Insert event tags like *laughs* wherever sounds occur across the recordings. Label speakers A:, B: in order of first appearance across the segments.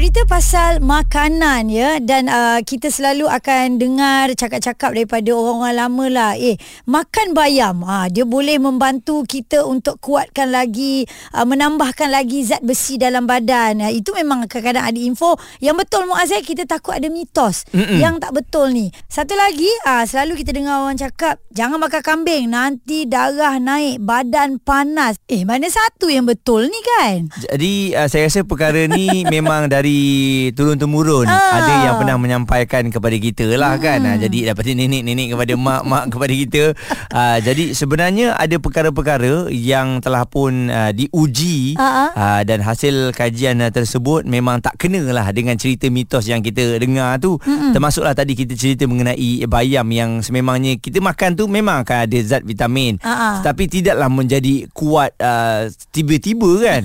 A: Cerita pasal makanan ya. Dan uh, kita selalu akan dengar cakap-cakap daripada orang-orang lama lah. Eh makan bayam ha, dia boleh membantu kita untuk kuatkan lagi uh, menambahkan lagi zat besi dalam badan. Uh, itu memang kadang-kadang ada info. Yang betul Muaz eh kita takut ada mitos. Mm-mm. yang tak betul ni. Satu lagi uh, selalu kita dengar orang cakap jangan makan kambing nanti darah naik badan panas. Eh mana satu yang betul ni kan?
B: Jadi uh, saya rasa perkara ni *laughs* memang dah dari turun temurun ah. ada yang pernah menyampaikan kepada kita lah kan. hmm. kan jadi daripada nenek-nenek kepada mak-mak *laughs* kepada kita uh, jadi sebenarnya ada perkara-perkara yang telah pun uh, diuji uh-huh. uh, dan hasil kajian uh, tersebut memang tak kena lah dengan cerita mitos yang kita dengar tu hmm. termasuklah tadi kita cerita mengenai bayam yang sememangnya kita makan tu memang akan ada zat vitamin uh-huh. tapi tidaklah menjadi kuat uh, tiba-tiba kan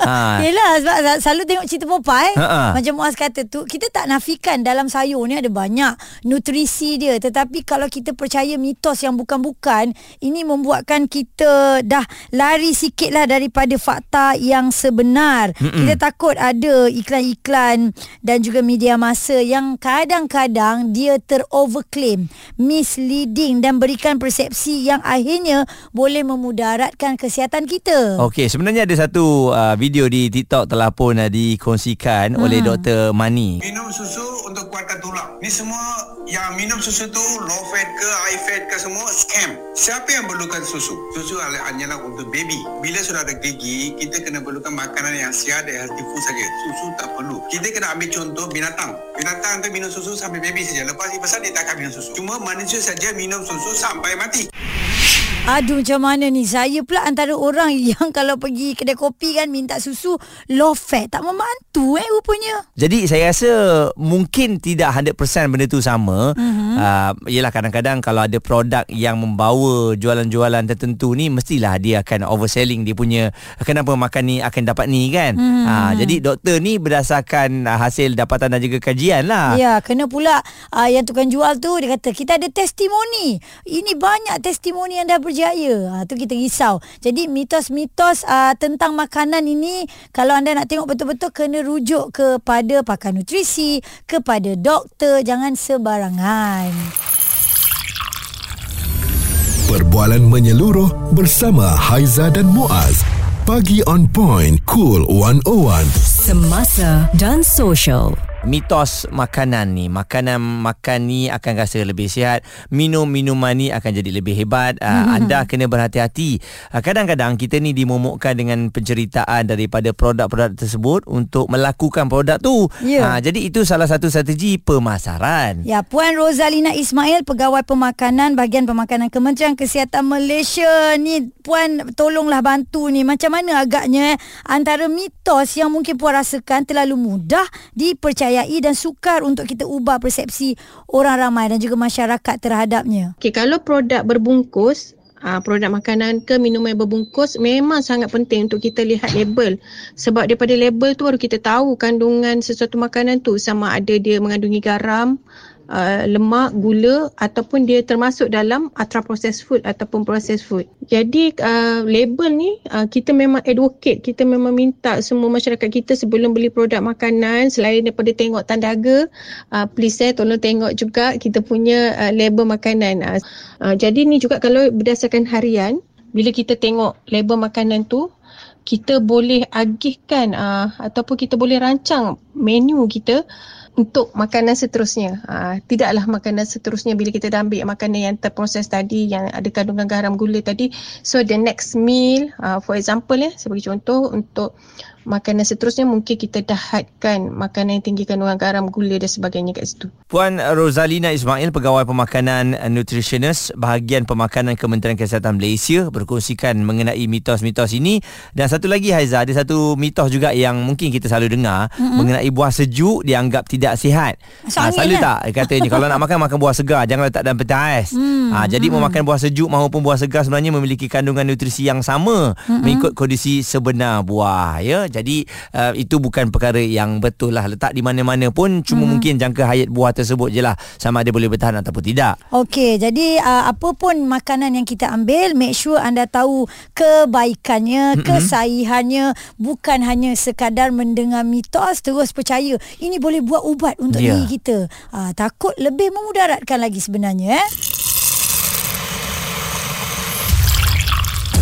A: ha. *laughs* Yelah sebab selalu tengok cerita Popeye Ha-ha. Macam Muaz kata tu Kita tak nafikan dalam sayur ni ada banyak nutrisi dia Tetapi kalau kita percaya mitos yang bukan-bukan Ini membuatkan kita dah lari sikit lah daripada fakta yang sebenar Mm-mm. Kita takut ada iklan-iklan dan juga media masa Yang kadang-kadang dia teroverclaim Misleading dan berikan persepsi yang akhirnya Boleh memudaratkan kesihatan kita
B: Okey sebenarnya ada satu uh, video video di TikTok telah pun uh, dikongsikan hmm. oleh Dr. Mani.
C: Minum susu untuk kuatkan tulang. Ni semua yang minum susu tu low fat ke high fat ke semua scam. Siapa yang perlukan susu? Susu hanyalah untuk baby. Bila sudah ada gigi, kita kena perlukan makanan yang sihat dan healthy food saja. Susu tak perlu. Kita kena ambil contoh binatang. Binatang tu minum susu sampai baby saja. Lepas dia besar dia tak akan minum susu. Cuma manusia saja minum susu sampai mati.
A: Aduh macam mana ni? Saya pula antara orang yang *laughs* Kalau pergi kedai kopi kan Minta susu Low fat. Tak membantu eh rupanya.
B: Jadi saya rasa Mungkin tidak 100% benda tu sama. Uh-huh. uh, Yelah kadang-kadang Kalau ada produk Yang membawa Jualan-jualan tertentu ni Mestilah dia akan overselling. Dia punya Kenapa makan ni Akan dapat ni kan? Uh-huh. uh, Jadi doktor ni Berdasarkan uh, hasil dapatan Dan juga kajian lah.
A: Ya kena pula uh, Yang tukang jual tu Dia kata Kita ada testimoni. Ini banyak testimoni yang dah berjalan berjaya. Ha, tu kita risau. Jadi mitos-mitos uh, tentang makanan ini kalau anda nak tengok betul-betul kena rujuk kepada pakar nutrisi, kepada doktor, jangan sebarangan.
D: Perbualan menyeluruh bersama Haiza dan Muaz. Pagi on point, cool 101.
E: Semasa dan social
B: mitos makanan ni. Makanan makan ni akan rasa lebih sihat. Minum minuman ni akan jadi lebih hebat. Uh, anda kena berhati-hati. Uh, kadang-kadang kita ni dimomokkan dengan penceritaan daripada produk-produk tersebut untuk melakukan produk tu. Yeah. Ya. uh, jadi itu salah satu strategi pemasaran.
A: Ya puan Rosalina Ismail pegawai pemakanan bahagian pemakanan Kementerian Kesihatan Malaysia. Ni puan tolonglah bantu ni. Macam mana agaknya eh, antara mitos yang mungkin puan rasakan terlalu mudah dipercayai dipercayai dan sukar untuk kita ubah persepsi orang ramai dan juga masyarakat terhadapnya.
F: Okay, kalau produk berbungkus, uh, produk makanan ke minuman berbungkus memang sangat penting untuk kita lihat label. Sebab daripada label tu baru kita tahu kandungan sesuatu makanan tu sama ada dia mengandungi garam, uh, lemak, gula ataupun dia termasuk dalam ultra processed food ataupun processed food. Jadi uh, label ni uh, kita memang advocate, kita memang minta semua masyarakat kita sebelum beli produk makanan selain daripada tengok tanda harga, uh, please eh tolong tengok juga kita punya uh, label makanan. Uh, uh, jadi ni juga kalau berdasarkan harian, bila kita tengok label makanan tu kita boleh agihkan uh, ataupun kita boleh rancang menu kita untuk makanan seterusnya. Uh, tidaklah makanan seterusnya bila kita dah ambil makanan yang terproses tadi yang ada kandungan garam gula tadi. So the next meal uh, for example ya sebagai contoh untuk makanan seterusnya mungkin kita dah hadkan makanan yang tinggi kandungan garam, gula dan sebagainya kat situ.
B: Puan Rosalina Ismail, pegawai pemakanan nutritionist bahagian pemakanan Kementerian Kesihatan Malaysia berkongsikan mengenai mitos-mitos ini dan satu lagi Haiza, ada satu mitos juga yang mungkin kita selalu dengar mm-hmm. mengenai buah sejuk dianggap tidak sihat. Ha, selalu lah. tak katanya kalau nak makan makan buah segar jangan letak dalam peti ais. Mm, ha, jadi mm. memakan buah sejuk maupun buah segar sebenarnya memiliki kandungan nutrisi yang sama mm-hmm. mengikut kondisi sebenar buah ya. Jadi uh, itu bukan perkara yang betul lah. Letak di mana-mana pun cuma hmm. mungkin jangka hayat buah tersebut je lah sama ada boleh bertahan ataupun tidak.
A: Okey, jadi uh, apa pun makanan yang kita ambil, make sure anda tahu kebaikannya, mm-hmm. kesahihannya, bukan hanya sekadar mendengar mitos terus percaya ini boleh buat ubat untuk yeah. diri kita. Uh, takut lebih memudaratkan lagi sebenarnya eh.